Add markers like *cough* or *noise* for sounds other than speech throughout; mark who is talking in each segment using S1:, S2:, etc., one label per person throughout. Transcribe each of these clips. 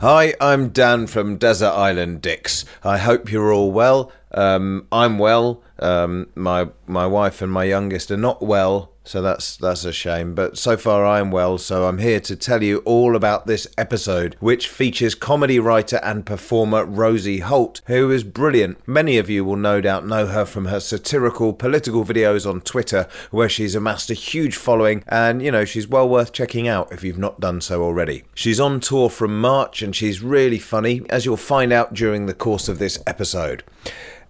S1: Hi, I'm Dan from Desert Island Dicks. I hope you're all well. Um, I'm well. Um, my my wife and my youngest are not well, so that's that's a shame. But so far I'm well, so I'm here to tell you all about this episode, which features comedy writer and performer Rosie Holt, who is brilliant. Many of you will no doubt know her from her satirical political videos on Twitter, where she's amassed a huge following, and you know she's well worth checking out if you've not done so already. She's on tour from March, and she's really funny, as you'll find out during the course of this episode.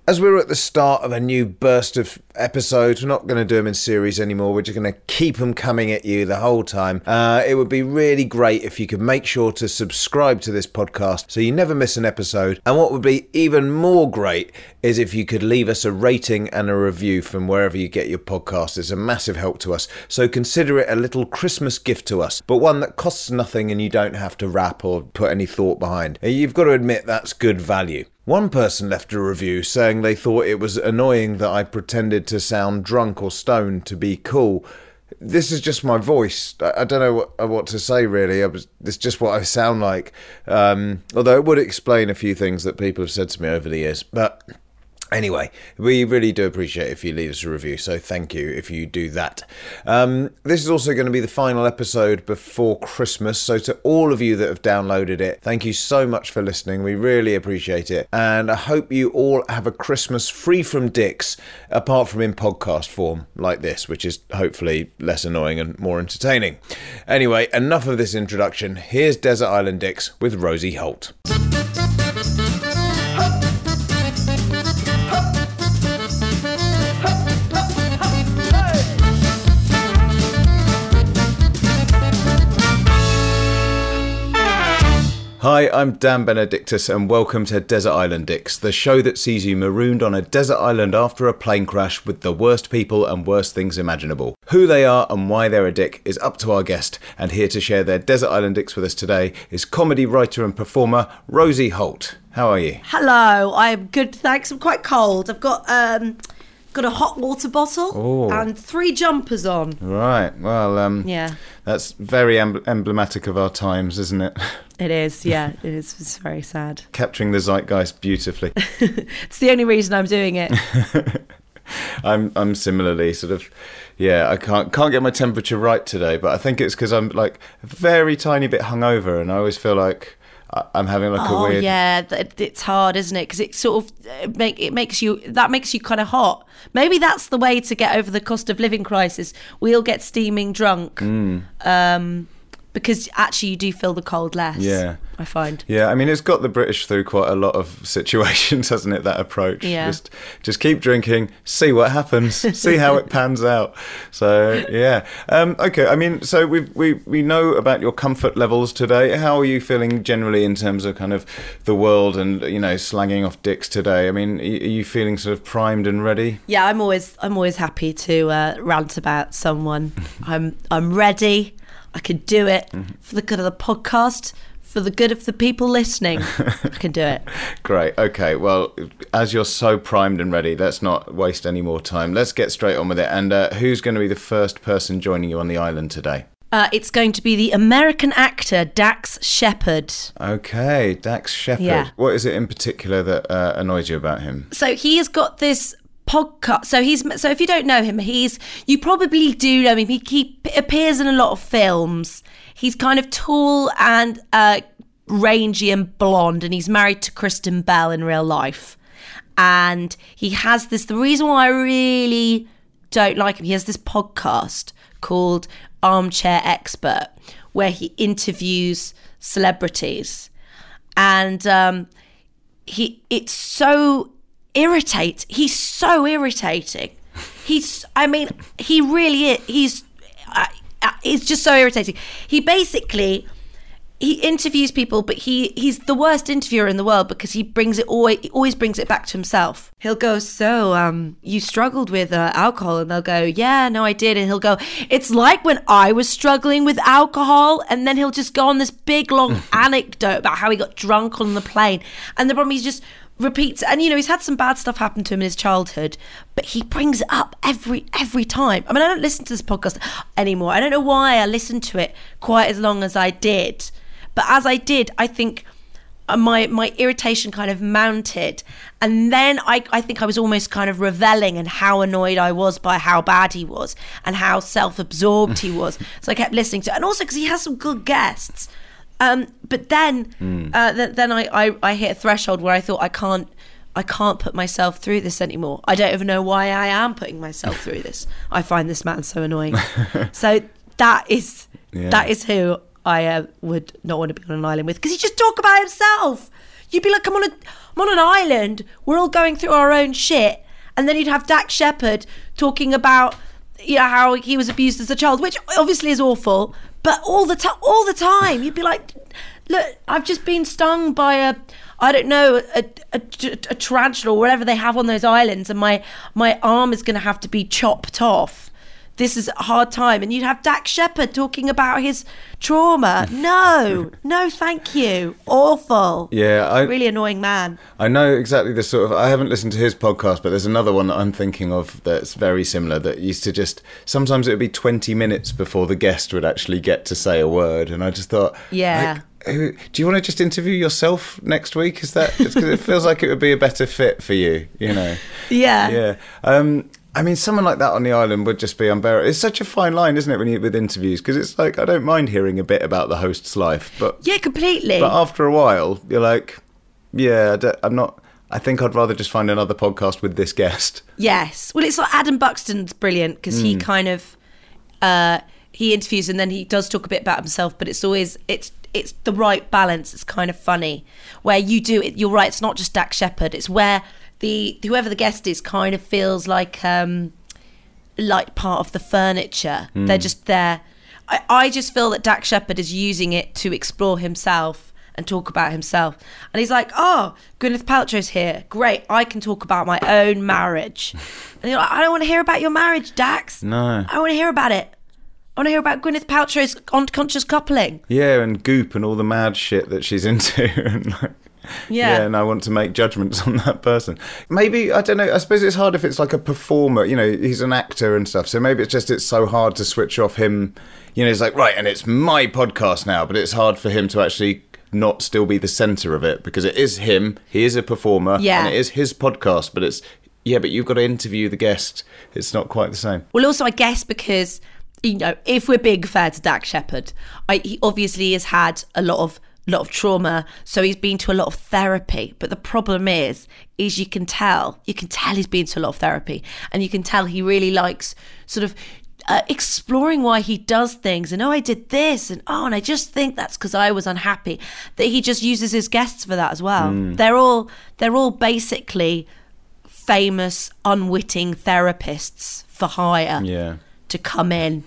S1: As we're at the start of a new burst of episodes, we're not going to do them in series anymore. We're just going to keep them coming at you the whole time. Uh, it would be really great if you could make sure to subscribe to this podcast so you never miss an episode. And what would be even more great is if you could leave us a rating and a review from wherever you get your podcast. It's a massive help to us. So consider it a little Christmas gift to us, but one that costs nothing and you don't have to wrap or put any thought behind. You've got to admit that's good value. One person left a review saying they thought it was annoying that I pretended to sound drunk or stoned to be cool. This is just my voice. I don't know what, what to say really. I was, it's just what I sound like. Um, although it would explain a few things that people have said to me over the years. But Anyway, we really do appreciate if you leave us a review, so thank you if you do that. Um, this is also going to be the final episode before Christmas, so to all of you that have downloaded it, thank you so much for listening. We really appreciate it, and I hope you all have a Christmas free from dicks, apart from in podcast form like this, which is hopefully less annoying and more entertaining. Anyway, enough of this introduction. Here's Desert Island Dicks with Rosie Holt. Hi, I'm Dan Benedictus, and welcome to Desert Island Dicks, the show that sees you marooned on a desert island after a plane crash with the worst people and worst things imaginable. Who they are and why they're a dick is up to our guest, and here to share their Desert Island Dicks with us today is comedy writer and performer Rosie Holt. How are you?
S2: Hello, I'm good, thanks. I'm quite cold. I've got um got a hot water bottle
S1: Oh.
S2: and three jumpers on.
S1: Right, well, um,
S2: Yeah.
S1: that's very em- emblematic of our times, isn't it? *laughs*
S2: It is, yeah, it is. It's very sad. *laughs*
S1: Capturing the zeitgeist beautifully. *laughs*
S2: It's the only reason I'm doing it.
S1: I'm I'm similarly sort of yeah I can't can't get my temperature right today but I think it's because I'm like a very tiny bit hungover and I always feel like I'm having like a
S2: oh
S1: weird
S2: yeah, it's hard, isn't it? Because it sort of uh, make it makes you that makes you kind of hot. Maybe that's the way to get over the cost of living crisis. We all get steaming drunk,
S1: Mm.
S2: um, because actually you do feel the cold less.
S1: Yeah.
S2: I find.
S1: yeah I mean it's got the British through quite a lot of *laughs* situations hasn't it that approach
S2: Yeah.
S1: just just keep drinking see what happens *laughs* see how it pans out so yeah um, okay I mean so we we we know about your comfort levels today how are you feeling generally in terms of kind of the world and you know slanging off dicks today I mean are you feeling sort of primed and ready
S2: Yeah, I'm always I'm always happy to uh, rant about someone. *laughs* I'm I'm ready. I can do it for the good of the podcast, for the good of the people listening. I can do it. *laughs*
S1: Great. Okay. Well, as you're so primed and ready, let's not waste any more time. Let's get straight on with it. And uh, who's going to be the first person joining you on the island today?
S2: Uh, it's going to be the American actor Dax Shepard.
S1: Okay, Dax Shepard.
S2: Yeah.
S1: What is it in particular that uh, annoys you about him?
S2: So he has got this podcast. So he's so if you don't know him, he's you probably do know him. He, he appears in a lot of films. He's kind of tall and uh, rangy and blonde, and he's married to Kristen Bell in real life. And he has this. The reason why I really don't like him, he has this podcast called Armchair Expert, where he interviews celebrities, and um, he it's so irritate. He's so irritating. He's. I mean, he really is. He's. Uh, uh, it's just so irritating. He basically he interviews people, but he he's the worst interviewer in the world because he brings it always he always brings it back to himself. He'll go, "So, um, you struggled with uh, alcohol," and they'll go, "Yeah, no, I did," and he'll go, "It's like when I was struggling with alcohol," and then he'll just go on this big long *laughs* anecdote about how he got drunk on the plane, and the problem is just repeats and you know he's had some bad stuff happen to him in his childhood but he brings it up every every time. I mean i don't listen to this podcast anymore. I don't know why i listened to it quite as long as i did but as i did i think uh, my my irritation kind of mounted and then I, I think I was almost kind of reveling in how annoyed I was by how bad he was and how self-absorbed he was. *laughs* So I kept listening to it and also because he has some good guests um, but then, uh, th- then I, I, I hit a threshold where I thought I can't, I can't put myself through this anymore. I don't even know why I am putting myself through this. I find this man so annoying. *laughs* so that is
S1: Yeah.
S2: that is who I uh, would not want to be on an island with because he just talk about himself. You'd be like, I'm on a, I'm on an island. We're all going through our own shit, and then you'd have Dax Shepard talking about you know how he was abused as a child, which obviously is awful. But all the time, all the time, you'd be like, "Look, I've just been stung by a, I don't know, a, a, a tarantula or whatever they have on those islands, and my my arm is going to have to be chopped off. This is a hard time." And you'd have Dax Shepard talking about his trauma. No, *laughs* no, thank you. Awful.
S1: Yeah, I
S2: Really annoying man.
S1: I know exactly the sort of. I haven't listened to his podcast, but there's another one that I'm thinking of that's very similar. That used to just sometimes it would be 20 minutes before the guest would actually get to say a word, and I just thought,
S2: Yeah.
S1: like, do you want to just interview yourself next week? Is that because it feels like it would be a better fit for you? You know. *laughs*
S2: Yeah.
S1: Yeah. Um, I mean, someone like that on the island would just be unbearable. It's such a fine line, isn't it, when you with interviews? Because it's like I don't mind hearing a bit about the host's life, but
S2: Yeah, completely.
S1: but after a while, you're like, yeah, I don't- I'm not. I think I'd rather just find another podcast with this guest.
S2: Yes. Well, it's like Adam Buxton's brilliant because he kind of uh, he interviews and then he does talk a bit about himself, but it's always it's it's the right balance. It's kind of funny where you do it. You're right. It's not just Dax Shepard. It's where the whoever the guest is kind of feels like um like part of the furniture. They're just there. I, I just feel that Dax Shepard is using it to explore himself and talk about himself. And he's like, oh, Gwyneth Paltrow's here. Great. I can talk about my own marriage. *laughs* And you're like, I don't want to hear about your marriage, Dax.
S1: No.
S2: I want to hear about it. I want to hear about Gwyneth Paltrow's unconscious coupling.
S1: Yeah, and Goop and all the mad shit that she's into. *laughs* and like,
S2: Yeah.
S1: and I want to make judgments *laughs* on that person. Maybe I don't know. I suppose it's hard if it's like a performer. You know, he's an actor and stuff. So maybe it's just it's so hard to switch off him. You know, it's like right, and it's my podcast now, but it's hard for him to actually not still be the center of it because it is him. He is a performer.
S2: Yeah.
S1: and it is his podcast, but it's yeah, but you've got to interview the guest. It's not quite the same.
S2: Well, also, I guess because you know, if we're being fair to Dax Shepard, I, he obviously has had a lot of lot of trauma, so he's been to a lot of therapy. But the problem is, is you can tell, you can tell he's been to a lot of therapy, and you can tell he really likes sort of. Uh, exploring why he does things and oh I did this and oh and I just think that's because I was unhappy that he just uses his guests for that as well they're all they're all basically famous unwitting therapists for hire
S1: Yeah.
S2: to come in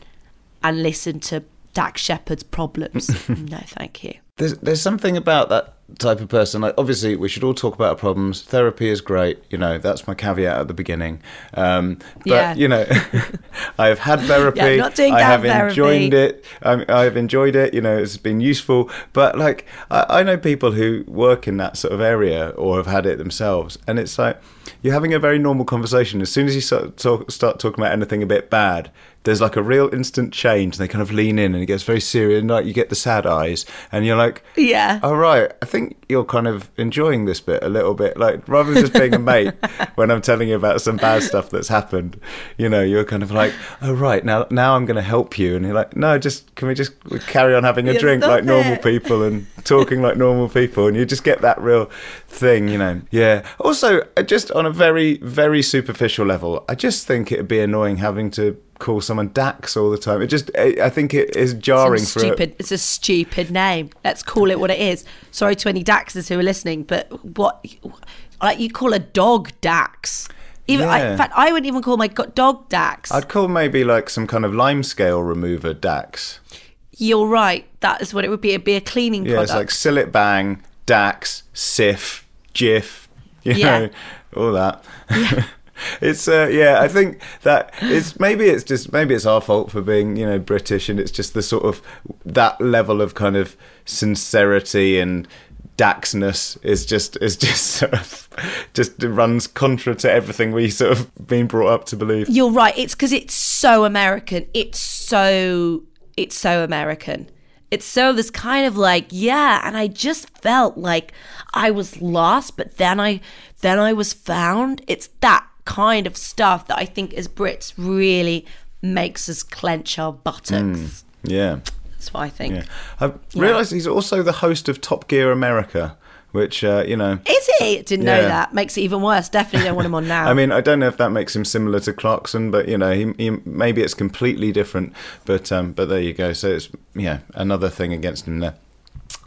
S2: and listen to Dax Shepard's problems. *laughs* no, thank you.
S1: There's there's something about that type of person. Like obviously, we should all talk about our problems. Therapy is great. You know, that's my caveat at the beginning. Um, but
S2: Yeah.
S1: you know, *laughs* I have had *laughs* therapy.
S2: Yeah, not doing
S1: I have
S2: therapy.
S1: enjoyed it. Um, I've enjoyed it. You know, it's been useful. But like, I, I know people who work in that sort of area or have had it themselves, and it's like you're having a very normal conversation. As soon as you start, talk, start talking about anything a bit bad, there's like a real instant change. And they kind of lean in, and it gets very serious. And like you get the sad eyes, and you're like,
S2: Yeah.
S1: Oh right, I think you're kind of enjoying this bit a little bit. Like rather than just being a mate *laughs* when I'm telling you about some bad stuff that's happened, you know, you're kind of like, oh right, now now I'm going to help you, and you're like, no, just can we just carry on having a
S2: Yeah,
S1: drink like normal people and talking like normal people, and you just get that real thing, you know. Yeah. Also, just on a very very superficial level, I just think it'd be annoying having to call someone Dax all the time. It just, I think it is jarring for. a-
S2: stupid. It's a stupid name. Let's call it what it is. Sorry to any Daxes who are listening, but what like you call a dog Dax? Even I,
S1: Yeah.
S2: in fact, I wouldn't even call my dog Dax.
S1: I'd call maybe like some kind of limescale remover Dax.
S2: You're right. That is what it would be. It'd be a cleaning
S1: Yeah,
S2: product.
S1: it's like Cillit Bang, Dax, Cif, Jif, you
S2: Yeah.
S1: know, all that. Yeah. *laughs* it's uh, yeah, I think that it's maybe it's just maybe it's our fault for being you know British, and it's just the sort of that level of kind of sincerity and Daxness is just is just *laughs* sort of just runs contra to everything we sort of been brought up to believe.
S2: You're right. It's because it's so American. It's so it's so American. It's so this kind of like yeah, and I just felt like I was lost, but then I then I was found. It's that kind of stuff that I think as Brits really makes us clench our buttocks.
S1: Mm, yeah.
S2: That's what I think.
S1: Yeah. I realised he's also the host of Top Gear America, which, uh, you know.
S2: Is he? Didn't know that. Makes it even worse. Definitely don't want him on *laughs* now.
S1: I mean, I don't know if that makes him similar to Clarkson, but you know, he, he maybe it's completely different. But um, but there you go. So it's yeah, another thing against him there.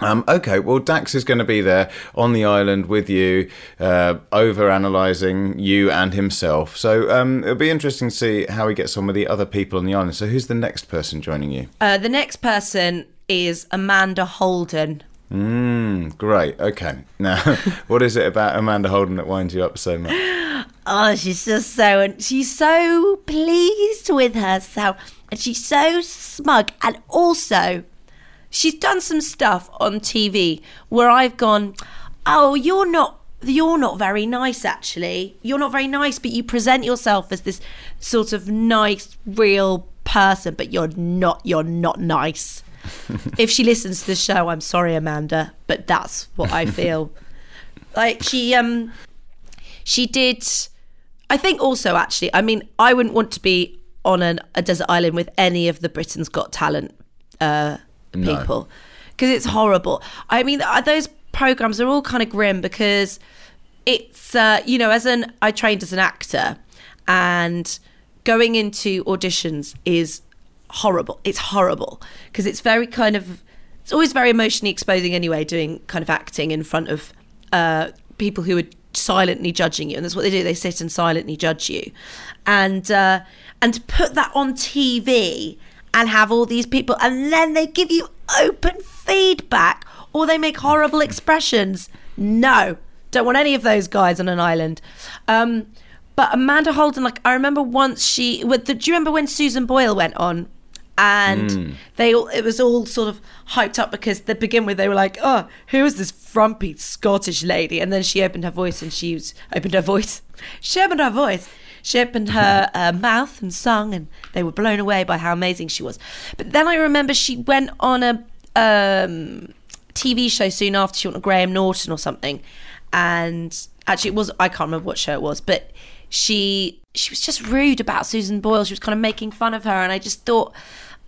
S1: Um, okay, well, Dax is going to be there on the island with you, uh, over analysing you and himself. So um, it'll be interesting to see how he gets on with the other people on the island. So who's the next person joining you?
S2: uh, the next person is Amanda Holden.
S1: Mm, great. Okay. Now, *laughs* what is it about Amanda Holden that winds you up so much? *laughs*
S2: Oh, she's just so she's so pleased with herself, and she's so smug, and also she's done some stuff on TV where I've gone, oh, you're not. You're not very nice, actually. You're not very nice, but you present yourself as this sort of nice, real person, but you're not. You're not nice. *laughs* if she listens to the show, I'm sorry, Amanda, but that's what I *laughs* feel. like she, um, she did i think also actually i mean i wouldn't want to be on an, a desert island with any of the britain's got talent uh, people. Because it's horrible. I mean those programs are all kind of grim because it's uh, you know as an i trained as an actor and going into auditions is horrible. It's horrible because it's very kind of it's always very emotionally exposing anyway doing kind of acting in front of uh, people who are silently judging you and that's what they do. They sit and silently judge you. And uh, and to put that on tv and have all these people and then they give you open feedback or they make horrible expressions. No don't want any of those guys on an island. Um, but amanda holden like i remember once she with the, do you remember when susan boyle went on? And they all it was all sort of hyped up because to begin with they were like oh who is this frumpy scottish lady? And then she opened her voice and she was opened her voice. *laughs* She opened her voice she opened her uh, mouth and sung and they were blown away by how amazing she was but then i remember she went on a um, tv show soon after she went on graham norton or something and actually it was i can't remember what show it was but she she was just rude about Susan Boyle. She was kind of making fun of her, and I just thought,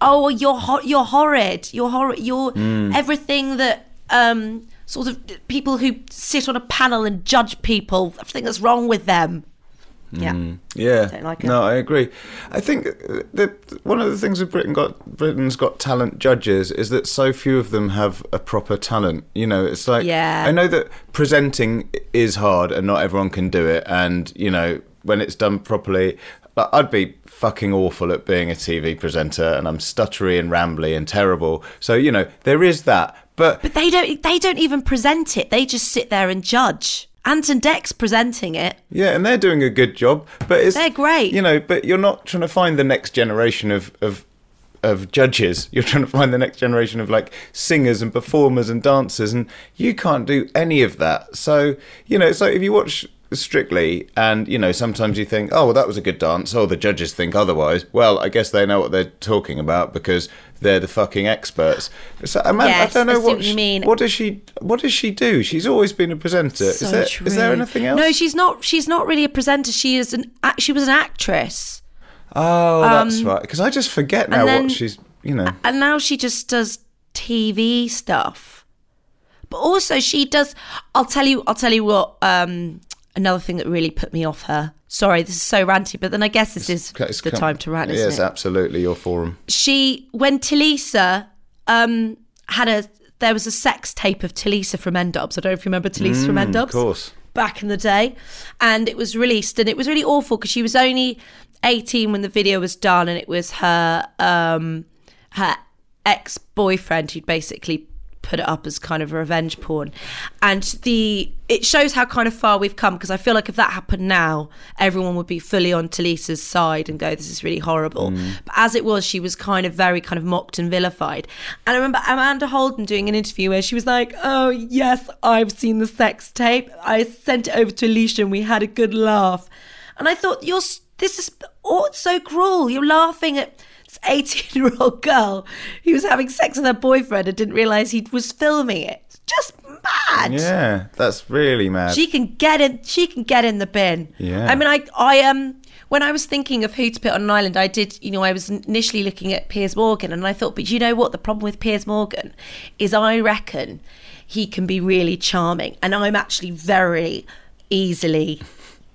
S2: oh, you're ho- you're horrid. You're horrid. You're everything that um, sort of people who sit on a panel and judge people. Everything that's wrong with them. Yeah. Mm.
S1: Yeah,
S2: Don't like it.
S1: no, I agree. I think that one of the things that Britain got Britain's got talent judges is that so few of them have a proper talent. You know, it's like
S2: Yeah.
S1: I know that presenting is hard and not everyone can do it, and you know when it's done properly. like, I'd be fucking awful at being a TV presenter, and I'm stuttery and rambly and terrible. So you know there is that, but
S2: But they don't. They don't even present it. They just sit there and judge. Ant and Dec's presenting it.
S1: Yeah, and they're doing a good job, but it's
S2: They're great.
S1: You know, but you're not trying to find the next generation of of of judges. *laughs* You're trying to find the next generation of like singers and performers and dancers, and you can't do any of that. So you know, so if you watch Strictly, and you know, sometimes you think, oh, well, that was a good dance. Oh, the judges think otherwise. Well, I guess they know what they're talking about because they're the fucking experts. So, I, mean,
S2: Yes,
S1: I don't know
S2: I
S1: what,
S2: what you mean.
S1: What does she? What does she do? She's always been a presenter.
S2: So
S1: is there
S2: true.
S1: is there anything else?
S2: No, she's not. She's not really a presenter. She is an. She was an actress.
S1: Oh, that's right. Because I just forget now
S2: Um, then-
S1: what she's, you know.
S2: and now she just does TV stuff. But also she does. I'll tell you. I'll tell you what. Um, another thing that really put me off her. Sorry, this is so ranty, but then I guess this is
S1: It's
S2: the
S1: come-
S2: time to rant, isn't
S1: Yes,
S2: it?
S1: absolutely. Your forum.
S2: She when Tulisa um had a there was a sex tape of Tulisa from N-Dubz. I don't know if you remember Tulisa from N-Dubz.
S1: Of course.
S2: back in the day and it was released and it was really awful because she was only 18 when the video was done and it was her um her ex boyfriend who'd basically put it up as kind of revenge porn. And the it shows how kind of far we've come because i feel like if that happened now everyone would be fully on tulisa's side and go this is really horrible. Mm. But as it was she was kind of very kind of mocked and vilified. And i remember amanda holden doing an interview where she was like oh yes i've seen the sex tape. I sent it over to Alesha and we had a good laugh. And i thought you're this is oh, so cruel. You're laughing at 18 year old girl who was having sex with her boyfriend and didn't realize he was filming it. It's just mad.
S1: Yeah, that's really mad.
S2: She can get in. She can get in the bin.
S1: Yeah.
S2: I mean, I, I um, when I was thinking of who to put on an island, I did. You know, I was initially looking at Piers Morgan, and I thought, but you know what? The problem with Piers Morgan is, I reckon he can be really charming, and I'm actually very easily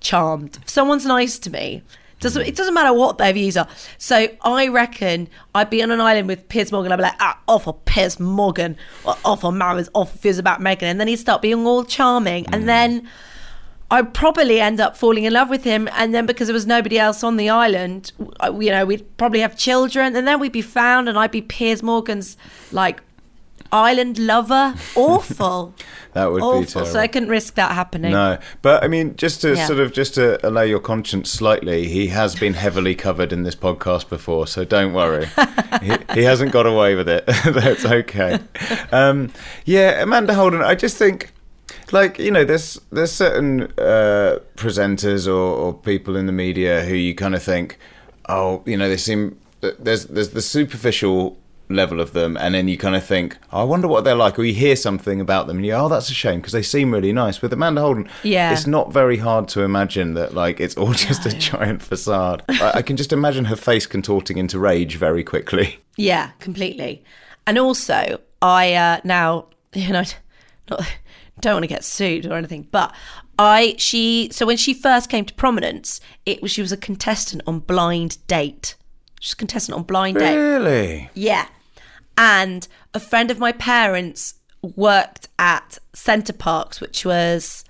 S2: charmed. If someone's nice to me. Doesn't, it doesn't matter what their views are. So I reckon I'd be on an island with Piers Morgan. I'd be like, ah, off of Piers Morgan, or off of Maris, off of views about Meghan. And then he'd start being all charming. And then I'd probably end up falling in love with him. And then because there was nobody else on the island, you know, we'd probably have children. And then we'd be found and I'd be Piers Morgan's like island lover. Awful. *laughs*
S1: that would be
S2: Awful.
S1: terrible.
S2: So I couldn't risk that happening.
S1: No, but I mean, just to
S2: Yeah.
S1: sort of just to allay your conscience slightly, he has been heavily covered in this podcast before, so don't worry. *laughs* he, he hasn't got away with it. *laughs* That's okay. Um, yeah, Amanda Holden. I just think, like you know, there's there's certain uh, presenters or, or people in the media who you kind of think, oh, you know, they seem there's there's the superficial level of them and then you kind of think oh, i wonder what they're like or you hear something about them and you go, oh that's a shame because they seem really nice with amanda holden
S2: Yeah.
S1: it's not very hard to imagine that like it's all *laughs* just a giant facade I, I can just imagine her face contorting into rage very quickly
S2: Yeah, completely. And also, I uh, now *laughs* you know not don't want to get sued or anything, but I she so when she first came to prominence, it was she was a contestant on Blind Date. She was a contestant on Blind Date.
S1: really
S2: Yeah. And a friend of my parents worked at Center Parcs, which was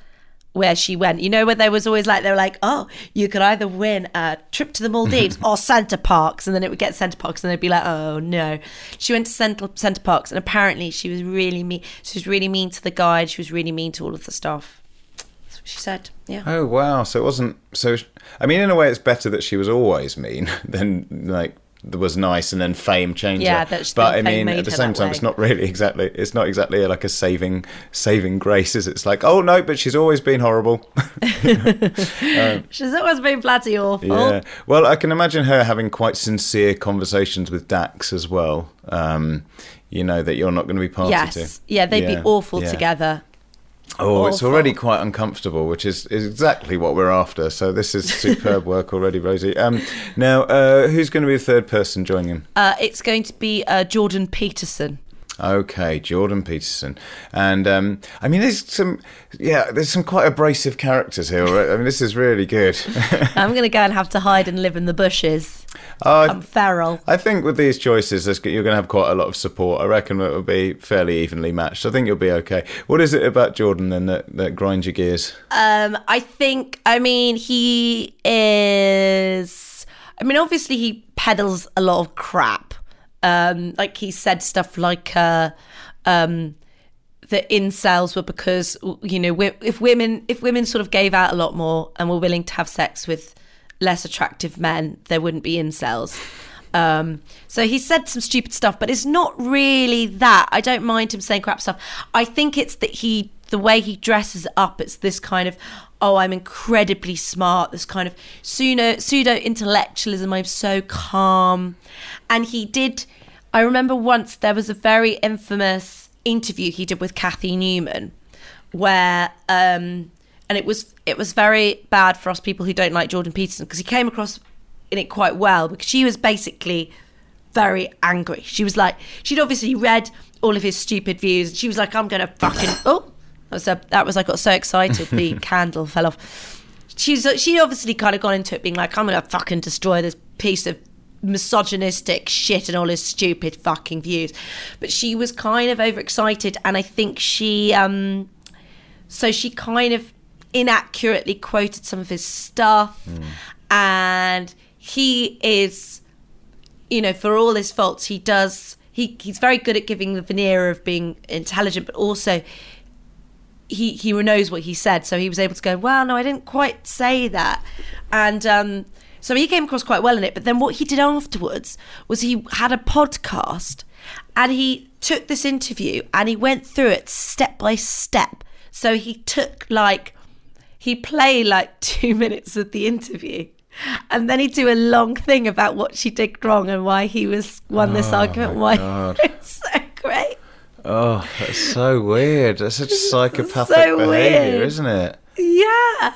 S2: where she went. You know, where there was always like, they were like, oh, you could either win a trip to the Maldives *laughs* or Center Parcs. And then it would get Center Parcs and they'd be like, oh, no. She went to Centre, Center Parcs and apparently she was really mean. She was really mean to the guide. She was really mean to all of the staff. That's what she said. Yeah.
S1: oh wow so it wasn't so i mean in a way it's better that she was always mean *laughs* than like was nice and then fame changed
S2: Yeah,
S1: her.
S2: that-
S1: but i mean at the same time
S2: way.
S1: it's not really exactly it's not exactly like a saving saving grace is it? it's like oh no but she's always been horrible *laughs* *laughs*
S2: She's always been bloody awful.
S1: Yeah. Well, I can imagine her having quite sincere conversations with Dax as well. Um, you know that you're not going to be party
S2: Yes.
S1: to.
S2: Yeah, they'd
S1: Yeah,
S2: be awful
S1: yeah.
S2: together.
S1: Oh, it's already quite uncomfortable, which is, is exactly what we're after. So this is superb work already, Rosie. Um, now, uh, who's going to be the third person joining him?
S2: Uh, it's going to be uh, Jordan Peterson.
S1: Okay, Jordan Peterson, and um, I mean, there's some, yeah, there's some quite abrasive characters here. right? I mean, this is really good. *laughs*
S2: I'm going to go and have to hide and live in the bushes.
S1: Oh,
S2: I'm feral.
S1: I think with these choices, you're going to have quite a lot of support. I reckon it will be fairly evenly matched. I think you'll be okay. What is it about Jordan then that, that grinds your gears?
S2: Um, I think, I mean, he is. I mean, obviously, he peddles a lot of crap. Um, like he said stuff like, uh, um, the incels were because you know if women if women sort of gave out a lot more and were willing to have sex with less attractive men, there wouldn't be incels. Um, so he said some stupid stuff, but it's not really that. I don't mind him saying crap stuff. I think it's that he the way he dresses up. It's this kind of oh, I'm incredibly smart. This kind of pseudo intellectualism. I'm so calm, and he did. I remember once there was a very infamous interview he did with Cathy Newman, where um, and it was it was very bad for us people who don't like Jordan Peterson because he came across in it quite well because she was basically very angry. She was like she'd obviously read all of his stupid views and she was like I'm gonna fucking oh that was, a, that was I got so excited the *laughs* candle fell off. She's she obviously kind of gone into it being like I'm gonna fucking destroy this piece of misogynistic shit and all his stupid fucking views. But she was kind of overexcited and I think she um so she kind of inaccurately quoted some of his stuff and he is you know for all his faults he does he he's very good at giving the veneer of being intelligent, but also he he knows what he said, so he was able to go, well, no, I didn't quite say that, and um, so he came across quite well in it. But then what he did afterwards was he had a podcast, and he took this interview and he went through it step by step. So he took like he'd play like *laughs* two minutes of the interview. And then he'd do a long thing about what she did wrong and why he was won this argument. Why
S1: God.
S2: so.
S1: Oh, that's so weird. That's such psychopathic
S2: so
S1: behaviour,
S2: weird.
S1: isn't it?
S2: Yeah.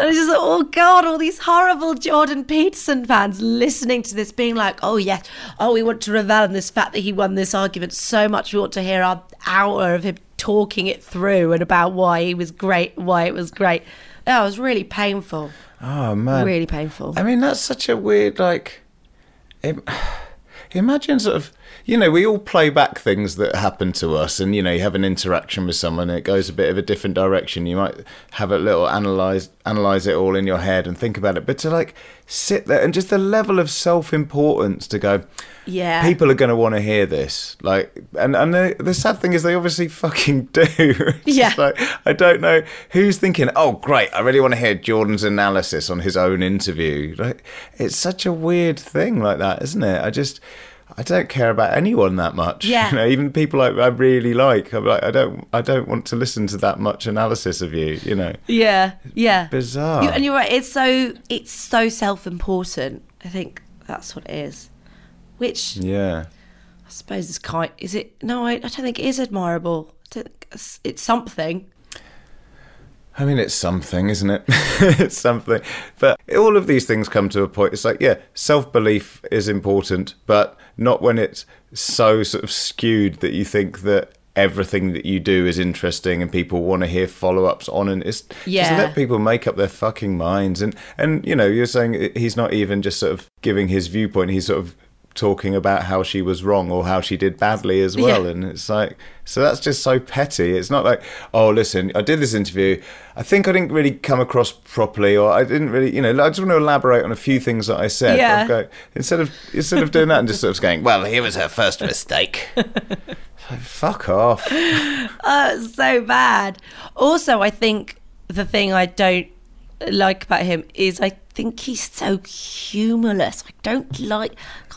S2: And it's just like, oh God, all these horrible Jordan Peterson fans listening to this, being like, oh, yes, oh, we want to revel in this fact that he won this argument so much. We want to hear our hour of him talking it through and about why he was great, why it was great. That was really painful.
S1: Oh man,
S2: Really painful.
S1: I mean, that's such a weird like. Im- imagine sort of, you know, we all play back things that happen to us, and you know, you have an interaction with someone, and it goes a bit of a different direction. You might have a little analyze analyze it all in your head and think about it, but to like sit there and just the level of self importance to go.
S2: Yeah.
S1: people are going to want to hear this. Like, and and the, the sad thing is, they obviously *laughs* fucking do. *laughs* It's
S2: Yeah.
S1: like, I don't know who's thinking. Oh, great! I really want to hear Jordan's analysis on his own interview. Like, it's such a weird thing, like that, isn't it? I just. I don't care about anyone that much. *laughs*
S2: Yeah.
S1: You know, even people like I really like. I'm like, I don't. I don't want to listen to that much analysis of you. You know.
S2: Yeah, yeah.
S1: Bizarre.
S2: You, and you're right. It's so it's so self-important. I think that's what it is. Which
S1: Yeah.
S2: I suppose it's kind. Is it? No, I, I don't think it is admirable. I don't think it's, it's something.
S1: I mean, it's something, isn't it? *laughs* it's something. But all of these things come to a point. It's like, yeah, self belief is important, but not when it's so sort of skewed that you think that everything that you do is interesting and people want to hear follow ups on. And it's
S2: Yeah.
S1: just let people make up their fucking minds. And, and, you know, you're saying he's not even just sort of giving his viewpoint, he's sort of talking about how she was wrong or how she did badly as well
S2: Yeah.
S1: and it's like so that's just so petty it's not like oh listen i did this interview i think i didn't really come across properly or i didn't really you know i just want to elaborate on a few things that i said
S2: Yeah.
S1: Go, instead of instead of doing that and just sort of going well here was her first mistake *laughs* Like, fuck off *laughs*
S2: Oh, it's so bad. Also, I think the thing I don't like about him is I think he's so humorless. I don't like,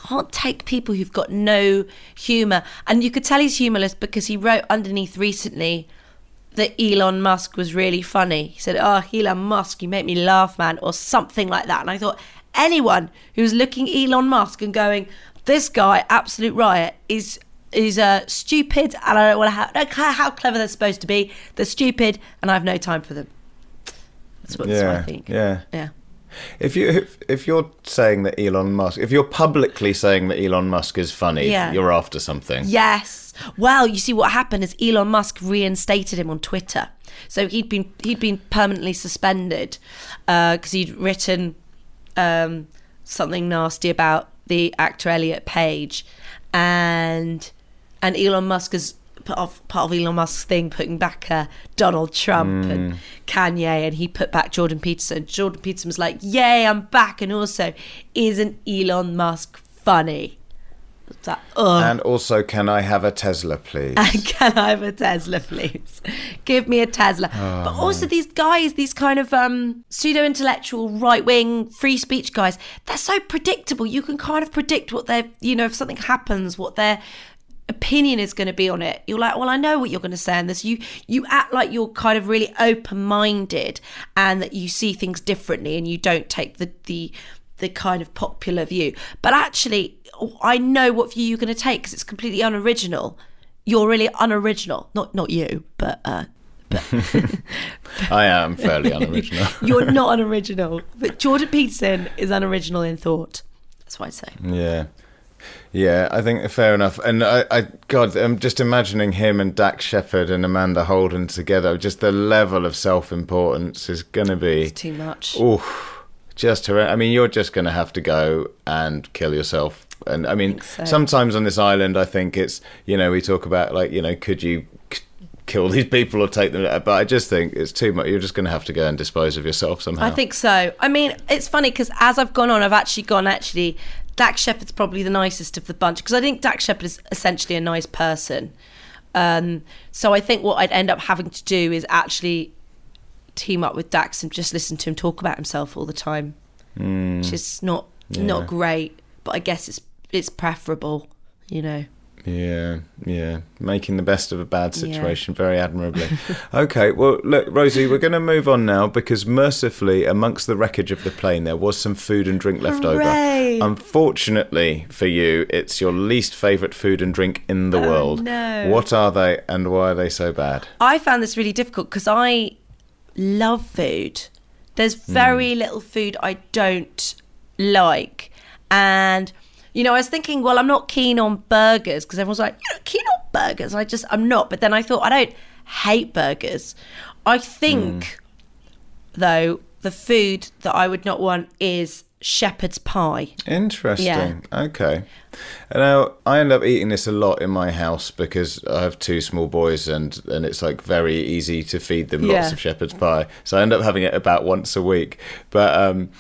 S2: can't take people who've got no humor. And you could tell he's humorless because he wrote underneath recently that Elon Musk was really funny. He said, "Oh, Elon Musk, you make me laugh, man," or something like that. And I thought anyone who's looking at Elon Musk and going, "This guy, absolute riot," is is uh, stupid, and I don't want to have, I don't care how clever they're supposed to be. They're stupid, and I have no time for them. That's what, that's what I
S1: yeah
S2: think.
S1: yeah
S2: yeah.
S1: If you if, if you're saying that elon musk if you're publicly saying that elon musk is funny
S2: Yeah.
S1: you're after something
S2: Yes. Well, you see what happened is Elon Musk reinstated him on Twitter. So he'd been he'd been permanently suspended because he'd written um, something nasty about the actor Elliot Page, and and Elon Musk part of part of Elon Musk's thing, putting back uh, Donald Trump and Kanye, and he put back Jordan Peterson. Jordan Peterson was like, "Yay, I'm back!" And also, isn't Elon Musk funny? Like,
S1: and also can i have a tesla please *laughs*
S2: Can I have a Tesla, please? *laughs* Give me a Tesla. but also these guys, these kind of um, pseudo intellectual, right wing, free speech guys, they're so predictable. You can kind of predict what they're, you know, if something happens, what their opinion is going to be on it. You're like, well, I know what you're going to say on this. You you act like you're kind of really open minded and that you see things differently and you don't take the the the kind of popular view. But actually, I know what view you're going to take because it's completely unoriginal. You're really unoriginal. Not not you, but uh, *laughs*
S1: i am fairly unoriginal *laughs*
S2: you're not unoriginal. But Jordan Peterson is unoriginal in thought. That's what I say.
S1: Yeah. Yeah, I think fair enough. And I, I God, I'm just imagining him and Dax Shepard and Amanda Holden together. Just the level of self importance is going to be.
S2: It's too much.
S1: Oof, just horrendous. I mean, you're just going to have to go and kill yourself. And I mean,
S2: so.
S1: sometimes on this island, I think it's you know we talk about like you know could you kill these people or take them, but I just think it's too much. You're just going to have to go and dispose of yourself somehow.
S2: I think so. I mean, it's funny because as I've gone on, I've actually gone, actually, Dax Shepard's probably the nicest of the bunch because I think Dax Shepard is essentially a nice person. Um, so I think what I'd end up having to do is actually team up with Dax and just listen to him talk about himself all the time, which is not
S1: Yeah.
S2: not great. But I guess it's it's preferable, you know.
S1: Yeah, yeah. Making the best of a bad
S2: Yeah.
S1: situation very admirably. *laughs* okay, well, look, Rosie, we're going to move on now because mercifully, amongst the wreckage of the plane, there was some food and drink left
S2: Hooray.
S1: over. Unfortunately for you, it's your least favourite food and drink in the oh, world.
S2: Oh, no.
S1: What are they and why are they so bad?
S2: I found this really difficult because I love food. There's very hmm. little food I don't like. And, you know, I was thinking, well, I'm not keen on burgers because everyone's like, you're not keen on burgers. I just, I'm not. But then I thought, I don't hate burgers. I think, though, the food that I would not want is shepherd's pie.
S1: Interesting.
S2: Yeah.
S1: Okay. Now I end up eating this a lot in my house because I have two small boys and and it's like very easy to feed them lots of shepherd's pie. So I end up having it about once a week. But um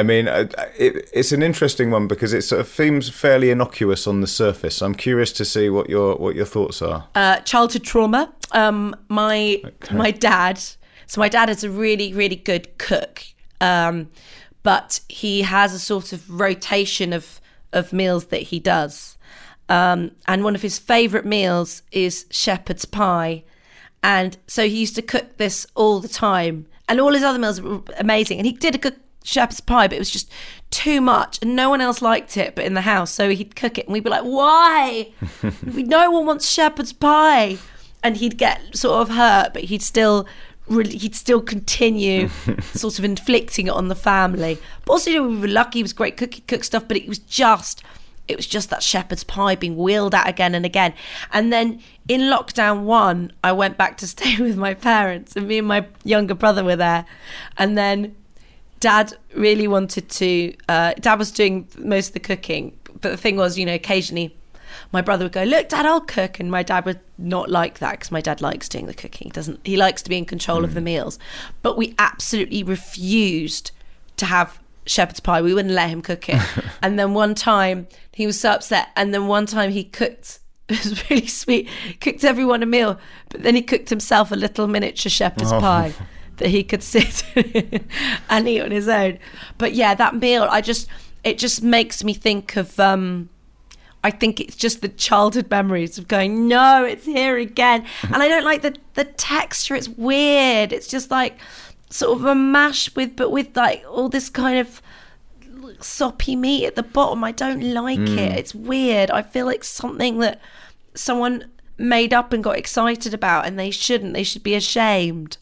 S1: I mean, it, it's an interesting one because it sort of seems fairly innocuous on the surface. I'm curious to see what your what your thoughts are.
S2: uh, childhood trauma. Um, my my dad. So my dad is a really really good cook, um, but he has a sort of rotation of of meals that he does, um, and one of his favourite meals is shepherd's pie, and so he used to cook this all the time, and all his other meals were amazing, and he did a good shepherd's pie, but it was just too much, and no one else liked it, but in the house, so he'd cook it, and we'd be like, why? we *laughs* no one wants shepherd's pie. And he'd get sort of hurt but he'd still really he'd still continue *laughs* sort of inflicting it on the family. But also you know, we were lucky he was great cook, cook stuff but it was just it was just that shepherd's pie being wheeled out again and again. And then in lockdown one i went back to *laughs* stay with my parents and me and my younger brother were there. And then dad really wanted to uh, dad was doing most of the cooking but the thing was you know occasionally my brother would go look dad i'll cook and my dad would not like that because my dad likes doing the cooking. He doesn't he likes to be in control of the meals. But we absolutely refused to have shepherd's pie. We wouldn't let him cook it. *laughs* And then one time he was so upset and then one time he cooked *laughs* it was really sweet cooked everyone a meal but then he cooked himself a little miniature shepherd's pie *laughs* that he could *laughs* sit and eat on his own. But yeah, that meal, I just it just makes me think of um I think it's just the childhood memories of going, no, it's here again. And I don't like the the texture, it's weird. It's just like sort of a mash with but with like all this kind of soppy meat at the bottom. I don't like it. It's weird. I feel like something that someone made up and got excited about and they shouldn't. They should be ashamed.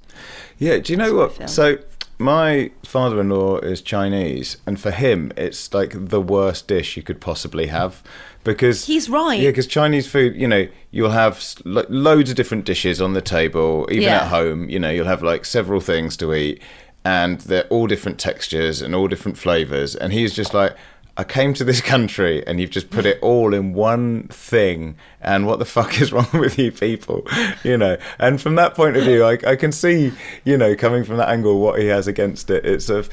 S1: Yeah, do you know
S2: what
S1: what? So my father-in-law is Chinese, and for him, it's like the worst dish you could possibly have because
S2: He's right.
S1: Yeah, because Chinese food, you know, you'll have lo- loads of different dishes on the table, even
S2: Yeah.
S1: at home. You know, you'll have like several things to eat, and they're all different textures and all different flavors. And he's just like. I came to this *laughs* country and you've just put it all in one thing. And what the fuck is *laughs* wrong with you people? You know, and from that point of view, I, I can see, you know, coming from that angle, what he has against it. It's of,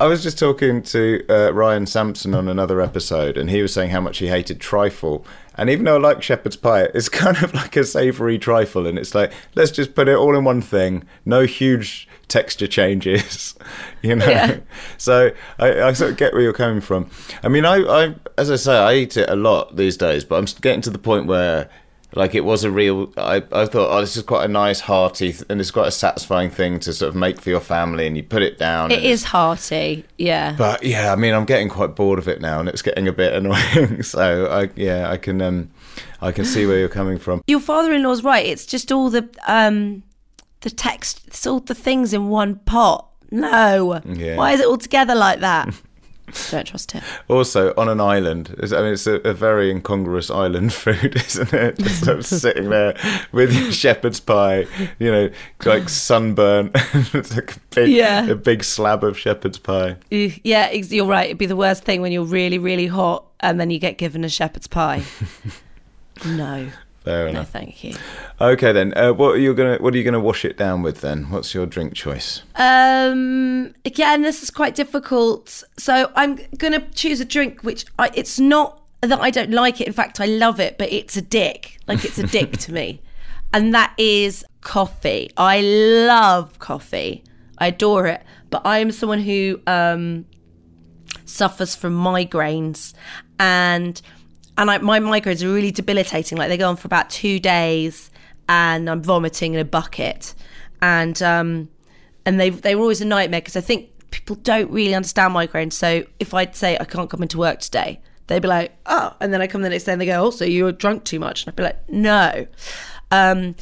S1: I was just talking to uh, Ryan Sampson on another episode, and he was saying how much he hated trifle. And even though I like shepherd's pie, it's *laughs* kind of like a savoury trifle, and it's like let's just put it all in one thing, no huge texture changes, *laughs* you know.
S2: Yeah.
S1: So I, I sort of get where you're coming from. I mean, I, I, as I say, I eat it a lot these days, but I'm getting to the point where. Like it was a real. I, I thought, oh, this is quite a nice, hearty, th- and it's quite a satisfying thing to sort of make for your family, and you put it down.
S2: It is hearty, yeah.
S1: but yeah, I mean, I'm getting quite bored of it now, and it's getting a bit *laughs* annoying. so I, yeah, I can, um, I can see where you're coming from.
S2: Your father-in-law's right. It's just all the um, the text. It's all the things in one pot. No,
S1: Yeah.
S2: why is it all together like that? *laughs* Don't trust it.
S1: Also, on an island, I mean, it's a, a very incongruous island *laughs* food, isn't it? *laughs* Just sort of sitting there with your shepherd's pie, you know, like sunburnt, it's *laughs* like a big,
S2: Yeah.
S1: a big slab of shepherd's pie.
S2: Yeah, you're right. It'd be the worst thing when you're really, really hot and then you get given a shepherd's pie. no.
S1: Fair
S2: No, thank you.
S1: Okay then. Uh, what are you gonna What are you gonna wash it down with then? What's your drink choice?
S2: Um, again, this is quite difficult. So I'm gonna choose a drink which I, it's not that I don't like it. In fact, I love it, but it's a dick. Like it's a *laughs* dick to me, and that is coffee. I love coffee. I adore it, but I am someone who um suffers from migraines and and I, my migraines are really debilitating. Like they go on for about two days and i'm vomiting in a bucket. And um and they they were always a nightmare because i think people don't really understand migraines. So if i'd say i can't come into work today they'd be like oh and then i come the next day and they go oh so you were drunk too much. And i'd be like no. Um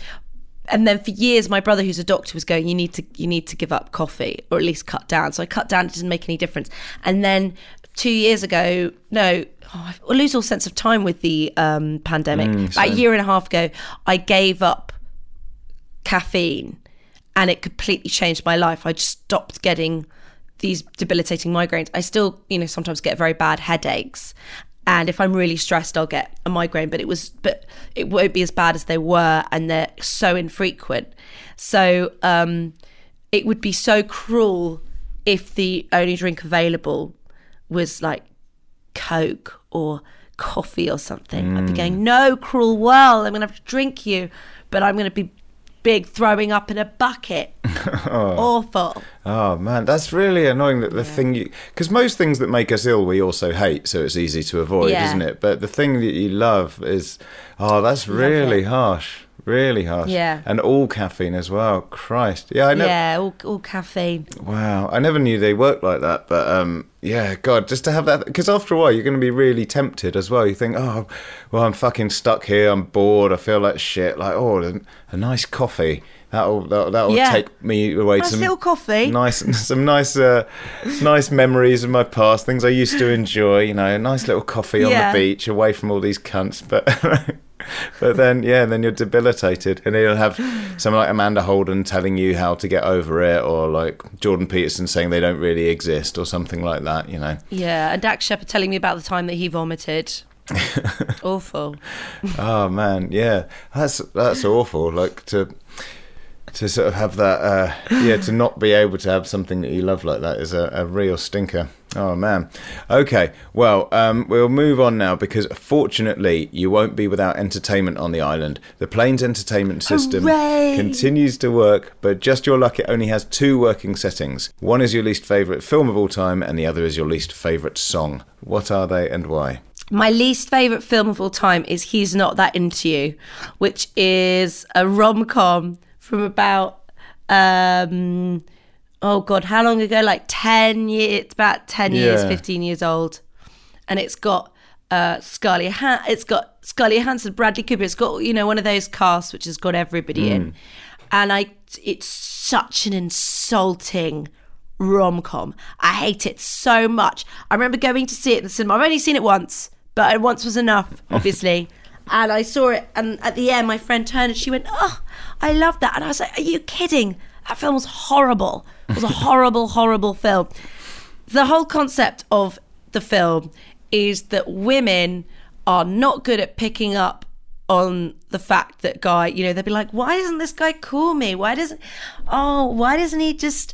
S2: and then for years my brother who's a doctor was going you need to you need to give up coffee or at least cut down. So i cut down it didn't make any difference. And then two years ago no oh, i lose all sense of time with the um, pandemic. About a year and a half ago i gave up caffeine and it completely changed my life. I just stopped getting these debilitating migraines. I still you know sometimes get very bad headaches and if i'm really stressed i'll get a migraine but it was but it won't be as bad as they were and they're so infrequent. So um it would be so cruel if the only drink available was like coke or coffee or something. I'd be mm. going no cruel world i'm gonna have to drink you but i'm gonna be big throwing up in a bucket. *laughs* Oh. Awful.
S1: Oh man, that's really annoying. That the thing you because most things that make us ill we also hate, so it's easy to avoid,
S2: Yeah.
S1: isn't it? But the thing that you love is oh, that's really harsh, really harsh.
S2: Yeah.
S1: and all caffeine as well. Christ, yeah, I know.
S2: yeah all, all caffeine
S1: Wow, I never knew they worked like that, but um, yeah, God, just to have that because after a while you're going to be really tempted as well. You think, oh, well, I'm fucking stuck here. I'm bored. I feel like shit. Like, oh, a, a nice coffee. That'll that'll, that'll
S2: Yeah.
S1: take me away
S2: Nice
S1: some
S2: little coffee.
S1: nice *laughs* some nice uh, nice memories of my past, things I used to enjoy. You know, a nice little coffee on the beach, away from all these cunts. But *laughs* *laughs* but then yeah, then you're debilitated, and you'll have someone like Amanda Holden telling you how to get over it, or like Jordan Peterson saying they don't really exist, or something like that. You know.
S2: yeah and dax shepard telling me about the time that he vomited *laughs* awful
S1: Oh man, yeah, that's that's awful. Like to to sort of have that, uh, yeah, to not be able to have something that you love like that is a, a real stinker. Oh man. Okay, well, um, we'll move on now because fortunately you won't be without entertainment on the island. The plane's entertainment system
S2: Hooray!
S1: continues to work, but just your luck, it only has two working settings. One is your least favourite film of all time, and the other is your least favourite song. What are they and why?
S2: My least favourite film of all time is He's Not That Into You, which is a rom com from about, um, oh God, how long ago? Like 10 years, it's about 10 years, 15 years old. And it's got uh, Scarlett, Han- it's got Scarlett Johansson, Bradley Cooper. It's got, you know, one of those casts which has got everybody in. And I, it's such an insulting rom com. I hate it so much. I remember going to see it in the cinema. I've only seen it once, but once was enough, *laughs* obviously. and I saw it, and at the end, my friend turned and she went, "Oh, I love that." And I was like, "Are you kidding? That film was horrible. It was a horrible, horrible film." The whole concept of the film is that women are not good at picking up on the fact that guy, you know, they'd be like, why doesn't this guy call me? Why doesn't, oh, why doesn't he just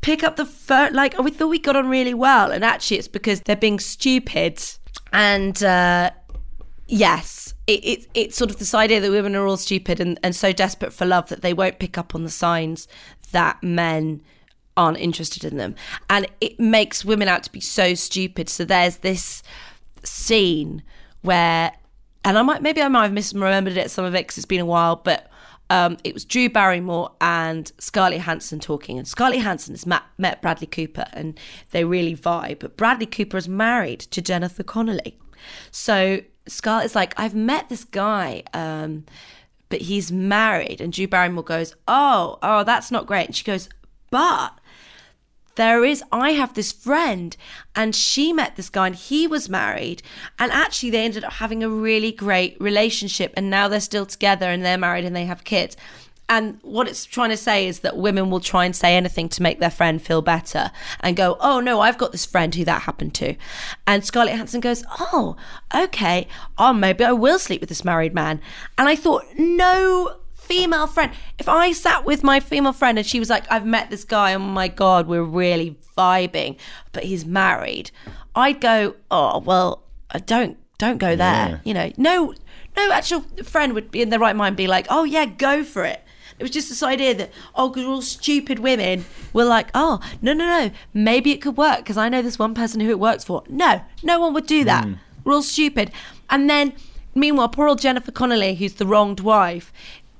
S2: pick up the phone? Like, oh, we thought we got on really well. And actually, it's because they're being stupid. And uh, yes, it, it, it's sort of this idea that women are all stupid and, and so desperate for love that they won't pick up on the signs that men aren't interested in them. And it makes women out to be so stupid. So there's this scene where, and I might, maybe I might have misremembered it, some of it, because it's been a while, but um, it was Drew Barrymore and Scarlett Johansson talking. And Scarlett Johansson has met, met Bradley Cooper and they really vibe. But Bradley Cooper is married to Jennifer Connelly. So Scarlett's like, I've met this guy. Um, but he's married. And Drew Barrymore goes, Oh, oh, that's not great. And she goes, But there is, I have this friend, and she met this guy, and he was married. And actually, they ended up having a really great relationship. And now they're still together and they're married and they have kids. And what it's trying to say is that women will try and say anything to make their friend feel better and go, oh no, I've got this friend who that happened to. And Scarlett Johansson goes, oh, okay, oh, maybe I will sleep with this married man. And I thought, no female friend. If I sat with my female friend and she was like, I've met this guy, oh my God, we're really vibing, but he's married, I'd go, oh, well, don't, don't go there.
S1: Yeah.
S2: You know, no, no actual friend would be in their right mind be like, oh yeah, go for it. It was just this idea that, oh, because we're all stupid women, we're like, oh, no, no, no, maybe it could work because I know this one person who it works for. No, no one would do that. Mm. We're all stupid. And then, meanwhile, poor old Jennifer Connelly, who's the wronged wife,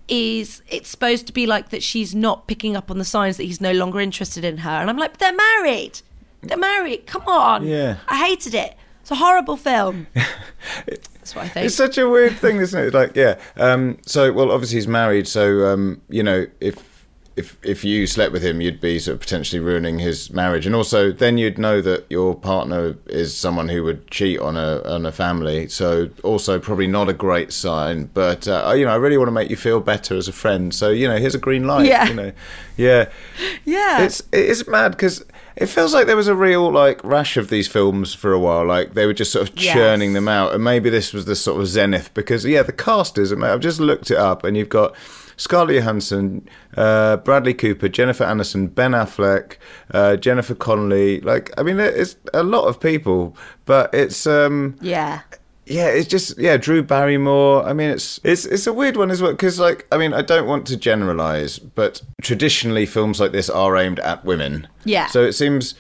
S2: is it's supposed to be like that she's not picking up on the signs that he's no longer interested in her. And I'm like, but they're married. They're married. Come on.
S1: Yeah.
S2: I hated it. It's a horrible film. *laughs* That's what I think.
S1: It's such a weird thing, isn't it? Like, yeah. Um, so, well, obviously he's married, so um, you know, if if if you slept with him, you'd be sort of potentially ruining his marriage, and also then you'd know that your partner is someone who would cheat on a on a family. So, also probably not a great sign. But uh, you know, I really want to make you feel better as a friend. So, you know, here's a green light.
S2: Yeah.
S1: You know, yeah. *laughs*
S2: yeah.
S1: It's it's mad because it feels like there was a real like rash of these films for a while. Like they were just sort of
S2: Yes.
S1: churning them out, and maybe this was the sort of zenith because yeah, the cast is. I've just looked it up, and you've got Scarlett Johansson, uh, Bradley Cooper, Jennifer Aniston, Ben Affleck, uh, Jennifer Connelly. Like I mean, it's a lot of people, but it's um
S2: yeah.
S1: yeah, it's just yeah, Drew Barrymore. I mean, it's it's it's a weird one as well because like I mean, I don't want to generalize, but traditionally films like this are aimed at women.
S2: Yeah.
S1: So it seems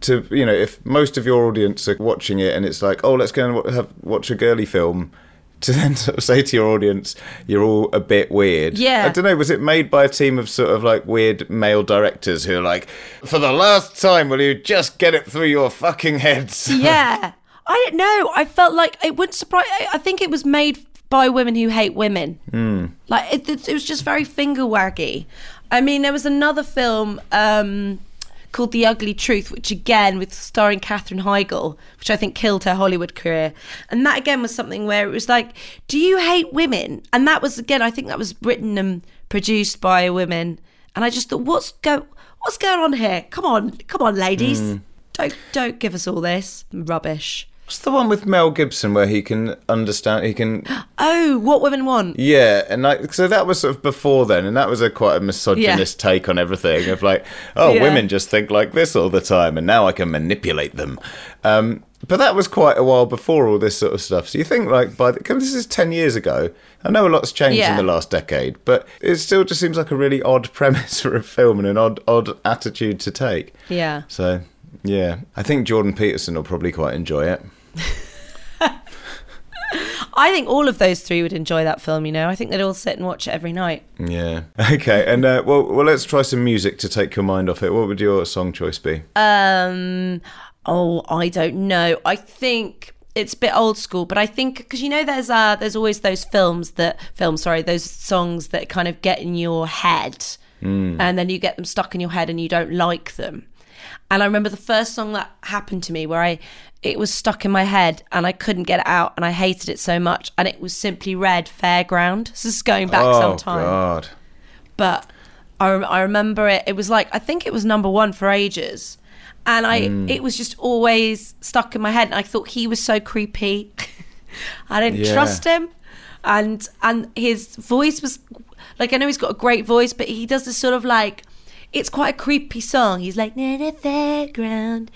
S1: to you know if most of your audience are watching it and it's like oh let's go and have, watch a girly film. To then sort of say to your audience, you're all a bit weird.
S2: Yeah.
S1: I don't know. Was it made by a team of sort of like weird male directors who are like, for the last time, will you just get it through your fucking heads? *laughs*
S2: yeah. I don't know. I felt like it wouldn't surprise. I- I think it was made by women who hate women. Mm. Like it, it, it was just very finger waggy. I mean, there was another film um, called The Ugly Truth, which again with starring Katherine Heigl, which I think killed her Hollywood career. And that again was something where it was like, do you hate women? And that was again, I think that was written and produced by women. And I just thought, what's go, what's going on here? Come on, come on, ladies. Mm. Don't don't give us all this rubbish.
S1: What's the one with Mel Gibson where he can understand? He can, *gasps*
S2: Oh, what women want.
S1: yeah, and like so that was sort of before then, and that was a quite a misogynist take on everything of like, oh,
S2: Yeah.
S1: women just think like this all the time, and now I can manipulate them. Um, but that was quite a while before all this sort of stuff. So you think like by the, 'cause this is ten years ago. I know a lot's changed
S2: Yeah.
S1: in the last decade, but it still just seems like a really odd *laughs* premise for a film and an odd odd attitude to take.
S2: Yeah.
S1: So yeah, I think Jordan Peterson will probably quite enjoy it. *laughs*
S2: I think all of those three would enjoy that film, you know. I think they'd all sit and watch it every night.
S1: Yeah. *laughs* Okay. And uh, well, well, let's try some music to take your mind off it. What would your song choice be?
S2: Um oh, I don't know. I think it's a bit old school, but I think because you know there's uh there's always those films that films, sorry, those songs that kind of get in your head and then you get them stuck in your head and you don't like them. And I remember the first song that happened to me where I it was stuck in my head and I couldn't get it out and I hated it so much and it was simply Red Fairground. This is going back
S1: oh
S2: some time.
S1: God.
S2: but I, I remember it. It was like I think it was number one for ages, and I
S1: Hmm.
S2: it was just always stuck in my head. And I thought he was so creepy. *laughs* I didn't
S1: Yeah.
S2: trust him, and and his voice was like I know he's got a great voice, but he does this sort of like it's quite a creepy song. He's like na na fairground, da, na, na,"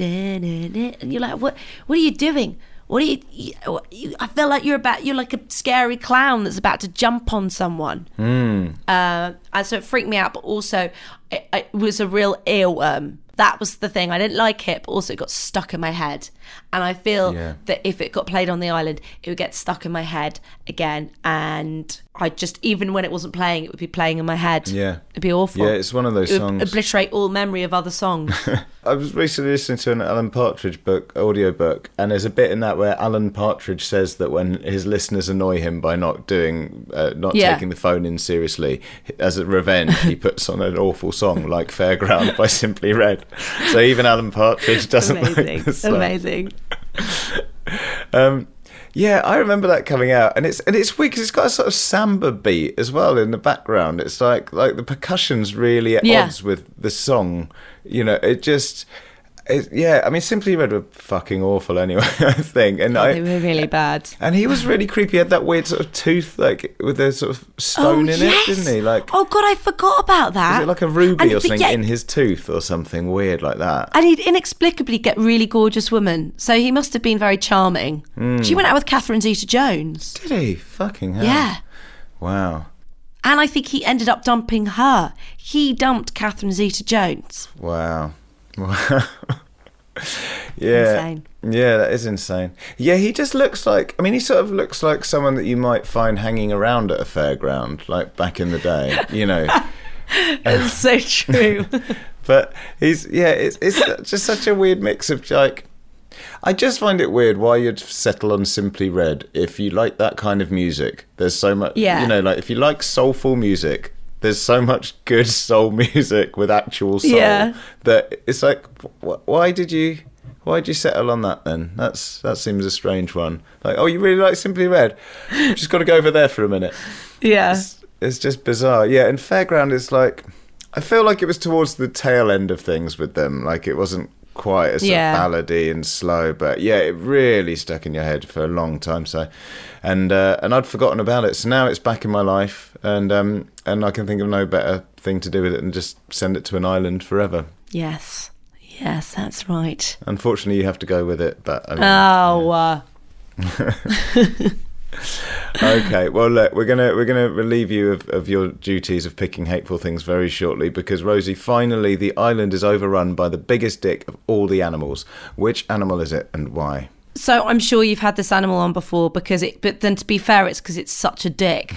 S2: and you're like, what what are you doing? What are you, you? I feel like you're about you're like a scary clown that's about to jump on someone. Uh, and so it freaked me out, but also it, it was a real earworm. That was the thing. I didn't like it, but also it got stuck in my head. And I feel
S1: Yeah.
S2: that if it got played on the island, it would get stuck in my head again. And I just, even when it wasn't playing, it would be playing in my head.
S1: Yeah.
S2: It'd be awful.
S1: Yeah, it's one of those
S2: it would
S1: songs.
S2: obliterate all memory of other songs. *laughs*
S1: I was recently listening to an Alan Partridge book, audio book, and there's a bit in that where Alan Partridge says that when his listeners annoy him by not doing, uh, not
S2: Yeah.
S1: taking the phone in seriously, as a revenge, he *laughs* puts on an awful song like "Fairground" by Simply Red. So even Alan Partridge doesn't like
S2: Amazing.
S1: the song.
S2: Amazing. *laughs*
S1: Um, Yeah, I remember that coming out, and it's and it's weird because it's got a sort of samba beat as well in the background. It's like like the percussion's really at
S2: Yeah.
S1: odds with the song. You know, it just. It, yeah, I mean, Simply Red were fucking awful anyway. *laughs* I think, and I
S2: They were really bad.
S1: and he was really creepy. He had that weird sort of tooth, like with a sort of stone in it, didn't he? Like,
S2: oh god, I forgot about that.
S1: was it like a ruby
S2: And-
S1: or something
S2: yeah,
S1: in his tooth or something weird like that?
S2: And he'd inexplicably get really gorgeous women, so he must have been very charming.
S1: Hmm.
S2: She went out with Catherine Zeta-Jones.
S1: Did he? Fucking hell.
S2: Yeah.
S1: Wow.
S2: And I think he ended up dumping her. He dumped Catherine Zeta-Jones.
S1: Wow. Wow. *laughs* yeah.
S2: Insane.
S1: Yeah, that is insane. Yeah, he just looks like. I mean, he sort of looks like someone that you might find hanging around at a fairground, like back in the day. You know. *laughs*
S2: It's so true. *laughs*
S1: but he's yeah, it's it's just such a weird mix of like. I just find it weird why you'd settle on Simply Red if you like that kind of music. There's so much,
S2: Yeah.
S1: you know, like if you like soulful music, there's so much good *laughs* soul music with actual soul
S2: Yeah.
S1: that it's like, wh- why did you, why did you settle on that then? That's that seems a strange one. Like, oh, you really like Simply Red? Just got to go over there for a minute
S2: yeah.
S1: it's, it's just bizarre. Yeah, and Fairground is like, I feel like it was towards the tail end of things with them. Like it wasn't quite as sort of
S2: Yeah.
S1: ballady and slow, but yeah, it really stuck in your head for a long time. So, and uh, and I'd forgotten about it. So now it's back in my life, and um and I can think of no better thing to do with it than just send it to an island forever.
S2: Yes. Yes, that's right.
S1: Unfortunately, you have to go with it, but I mean,
S2: Oh, uh, *laughs* *laughs*
S1: okay. Well, look, we're gonna we're gonna relieve you of, of your duties of picking hateful things very shortly because Rosie, finally, the island is overrun by the biggest dick of all the animals. Which animal is it, and why?
S2: so I'm sure you've had this animal on before because it. But then to be fair, it's because it's such a dick.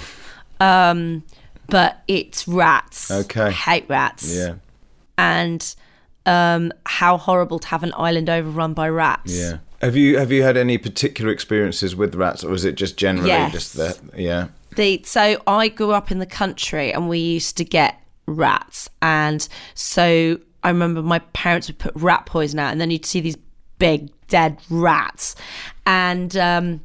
S2: Um, but it's rats.
S1: Okay.
S2: I hate rats.
S1: Yeah,
S2: And um, how horrible to have an island overrun by rats.
S1: yeah. Have you have you had any particular experiences with rats, or is it just generally
S2: Yes.
S1: just that? Yeah.
S2: the so I grew up in the country and we used to get rats and so I remember my parents would put rat poison out and then you'd see these big dead rats and um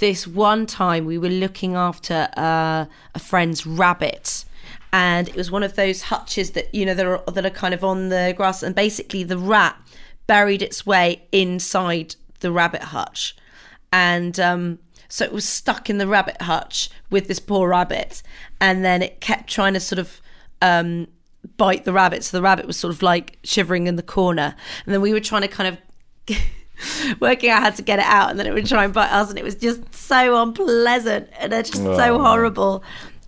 S2: this one time we were looking after uh, a friend's rabbit and it was one of those hutches that you know that are that are kind of on the grass and basically the rat buried its way inside the rabbit hutch. And um, so it was stuck in the rabbit hutch with this poor rabbit. And then it kept trying to sort of um, bite the rabbit. So the rabbit was sort of like shivering in the corner. And then we were trying to kind of *laughs* working out how to get it out. And then it would try and bite us. And it was just so unpleasant. And it's just so horrible.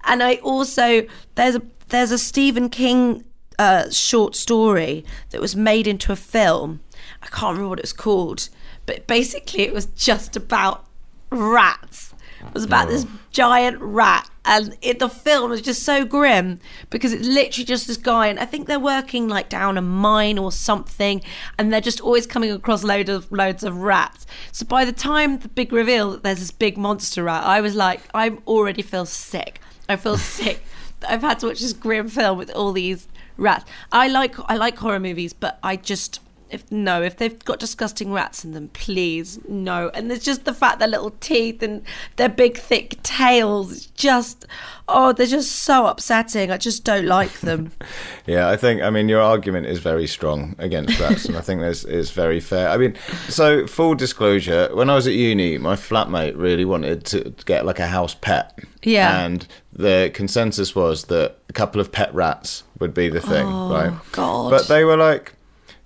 S2: And i also there's a there's a stephen king uh, short story that was made into a film i can't remember what it was called but basically it was just about rats. It was about this oh. giant rat and it, the film was just so grim because it's literally just this guy and i think they're working like down a mine or something and they're just always coming across loads of loads of rats. So by the time the big reveal that there's this big monster rat i was like i already feel sick. I feel *laughs* sick i've had to watch this grim film with all these rats. I like i like horror movies but i just if no, if they've got disgusting rats in them, please no. And there's just the fact their little teeth and their big thick tails. It's just oh, they're just so upsetting. I just don't like them. *laughs*
S1: Yeah, I think I mean your argument is very strong against rats, and I think there's is very fair. I mean, so full disclosure, when I was at uni, my flatmate really wanted to get like a house pet.
S2: Yeah.
S1: and the consensus was that a couple of pet rats would be the thing, oh, right?
S2: Oh, God.
S1: But they were like,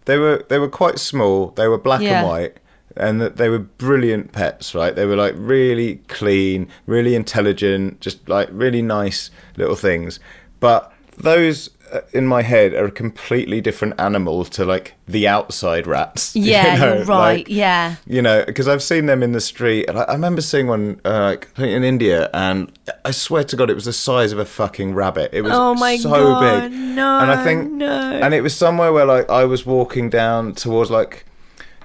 S1: they were they were quite small. They were black
S2: Yeah.
S1: and white. And that they were brilliant pets, right? They were like really clean, really intelligent, just like really nice little things. But those in my head are a completely different animal to like the outside rats. *laughs* you
S2: Yeah,
S1: know,
S2: you're right.
S1: like,
S2: yeah.
S1: you know, because I've seen them in the street. And I, I remember seeing one uh, like, in India, and I swear to God, it was the size of a fucking rabbit. It was
S2: Oh my
S1: so
S2: God,
S1: big.
S2: no,
S1: and I think,
S2: no.
S1: and it was somewhere where like I was walking down towards like.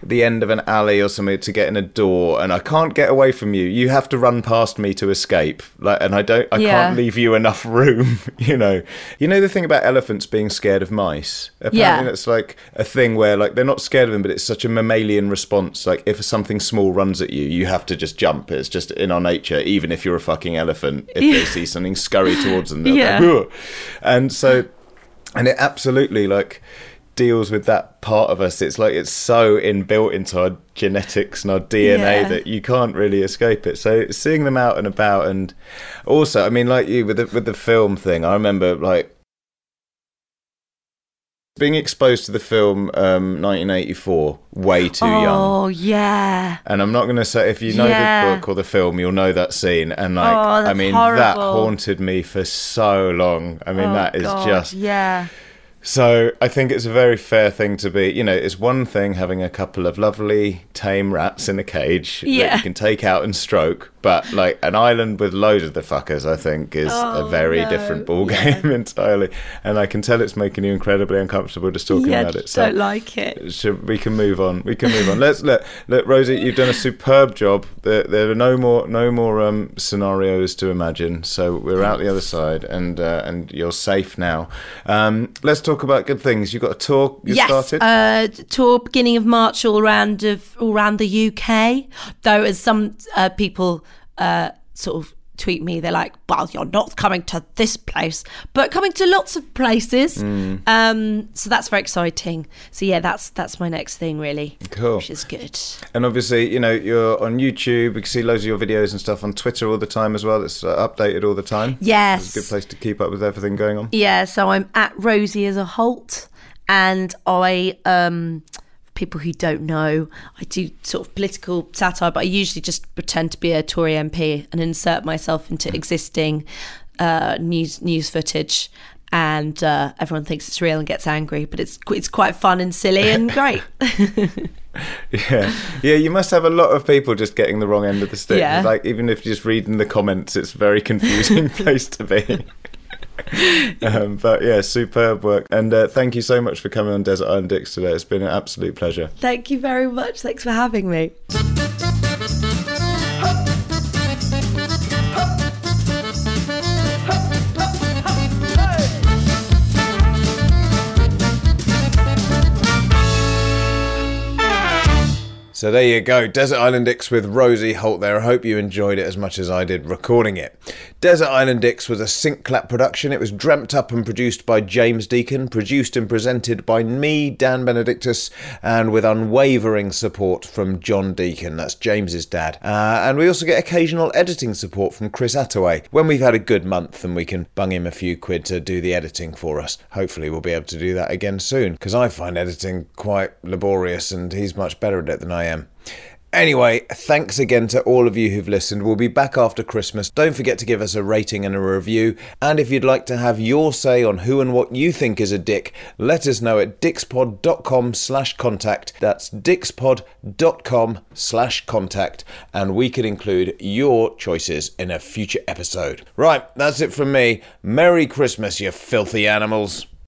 S1: The end of an alley or something to get in a door and I can't get away from you. You have to run past me to escape. Like and I don't I
S2: Yeah.
S1: can't leave you enough *laughs* room, you know. You know the thing about elephants being scared of mice? Apparently
S2: Yeah.
S1: that's like a thing where like they're not scared of them but it's such a mammalian response. Like if something small runs at you, you have to just jump. It's just in our nature even if you're a fucking elephant. If they see something scurry towards them, they'll *laughs*
S2: Yeah.
S1: and so and it absolutely like deals with that part of us it's like it's so inbuilt into our genetics and our dna
S2: Yeah.
S1: that you can't really escape it so seeing them out and about and also i mean like you with the, with the film thing i remember like being exposed to the film um 1984 way too young
S2: Oh yeah.
S1: and I'm not going to say if you know
S2: Yeah.
S1: the book or the film, you'll know that scene. And like,
S2: Oh,
S1: I mean, that haunted me for so long. I mean,
S2: Oh,
S1: that is
S2: God,
S1: just
S2: yeah.
S1: So I think it's a very fair thing to be. You know, it's one thing having a couple of lovely tame rats in a cage that you can take out and stroke, but like an island with loads of the fuckers, I think is a
S2: Oh,
S1: very
S2: no.
S1: different ball
S2: Yeah.
S1: game *laughs* entirely. And I can tell it's making you incredibly uncomfortable just talking
S2: Yeah,
S1: about it. So
S2: don't like it.
S1: should, we can move on. We can move on. Let's let let Rosie. You've done a superb job. There, there are no more no more um, scenarios to imagine. So we're out the other side, and uh, and you're safe now. Um, let's talk about good things. You've got a tour you
S2: yes,
S1: started.
S2: uh, tour beginning of March all around of all around the UK. Though, as some uh, people uh, sort of tweet me, they're like, "Well, you're not coming to this place, but coming to lots of places."
S1: Mm.
S2: Um, so that's very exciting. So yeah, that's that's my next thing really,
S1: Cool.
S2: which is good.
S1: and obviously, you know, you're on YouTube. We can see loads of your videos and stuff on Twitter all the time as well. It's uh, updated all the time.
S2: Yes.
S1: it's a good place to keep up with everything going on.
S2: Yeah, so I'm at Rosie as a Holt, and I, um, people who don't know, I do sort of political satire, but I usually just pretend to be a Tory MP and insert myself into existing uh, news news footage. And uh, everyone thinks it's real and gets angry, but it's it's quite fun and silly and *laughs* great. *laughs*
S1: Yeah, yeah. You must have a lot of people just getting the wrong end of the stick.
S2: Yeah.
S1: Like even if you're just reading the comments, it's a very confusing *laughs* place to be. *laughs* um, but yeah, superb work, and uh, thank you so much for coming on Desert Island Dicks today. It's been an absolute pleasure.
S2: Thank you very much. Thanks for having me.
S3: So there you go, Desert Island Dicks with Rosie Holt there. I hope you enjoyed it as much as I did recording it. Desert Island Dicks was a sync clap production. It was dreamt up and produced by James Deacon, produced and presented by me, Dan Benedictus, and with unwavering support from John Deacon. That's James's dad. Uh, and we also get occasional editing support from Chris Attaway. When we've had a good month and we can bung him a few quid to do the editing for us, hopefully we'll be able to do that again soon because I find editing quite laborious and he's much better at it than I am. Anyway, thanks again to all of you who've listened. We'll be back after Christmas. Don't forget to give us a rating and a review. And if you'd like to have your say on who and what you think is a dick, let us know at dixpod.com slash contact. That's dixpod.com slash contact. And we could include your choices in a future episode. Right, that's it from me. Merry Christmas, you filthy animals.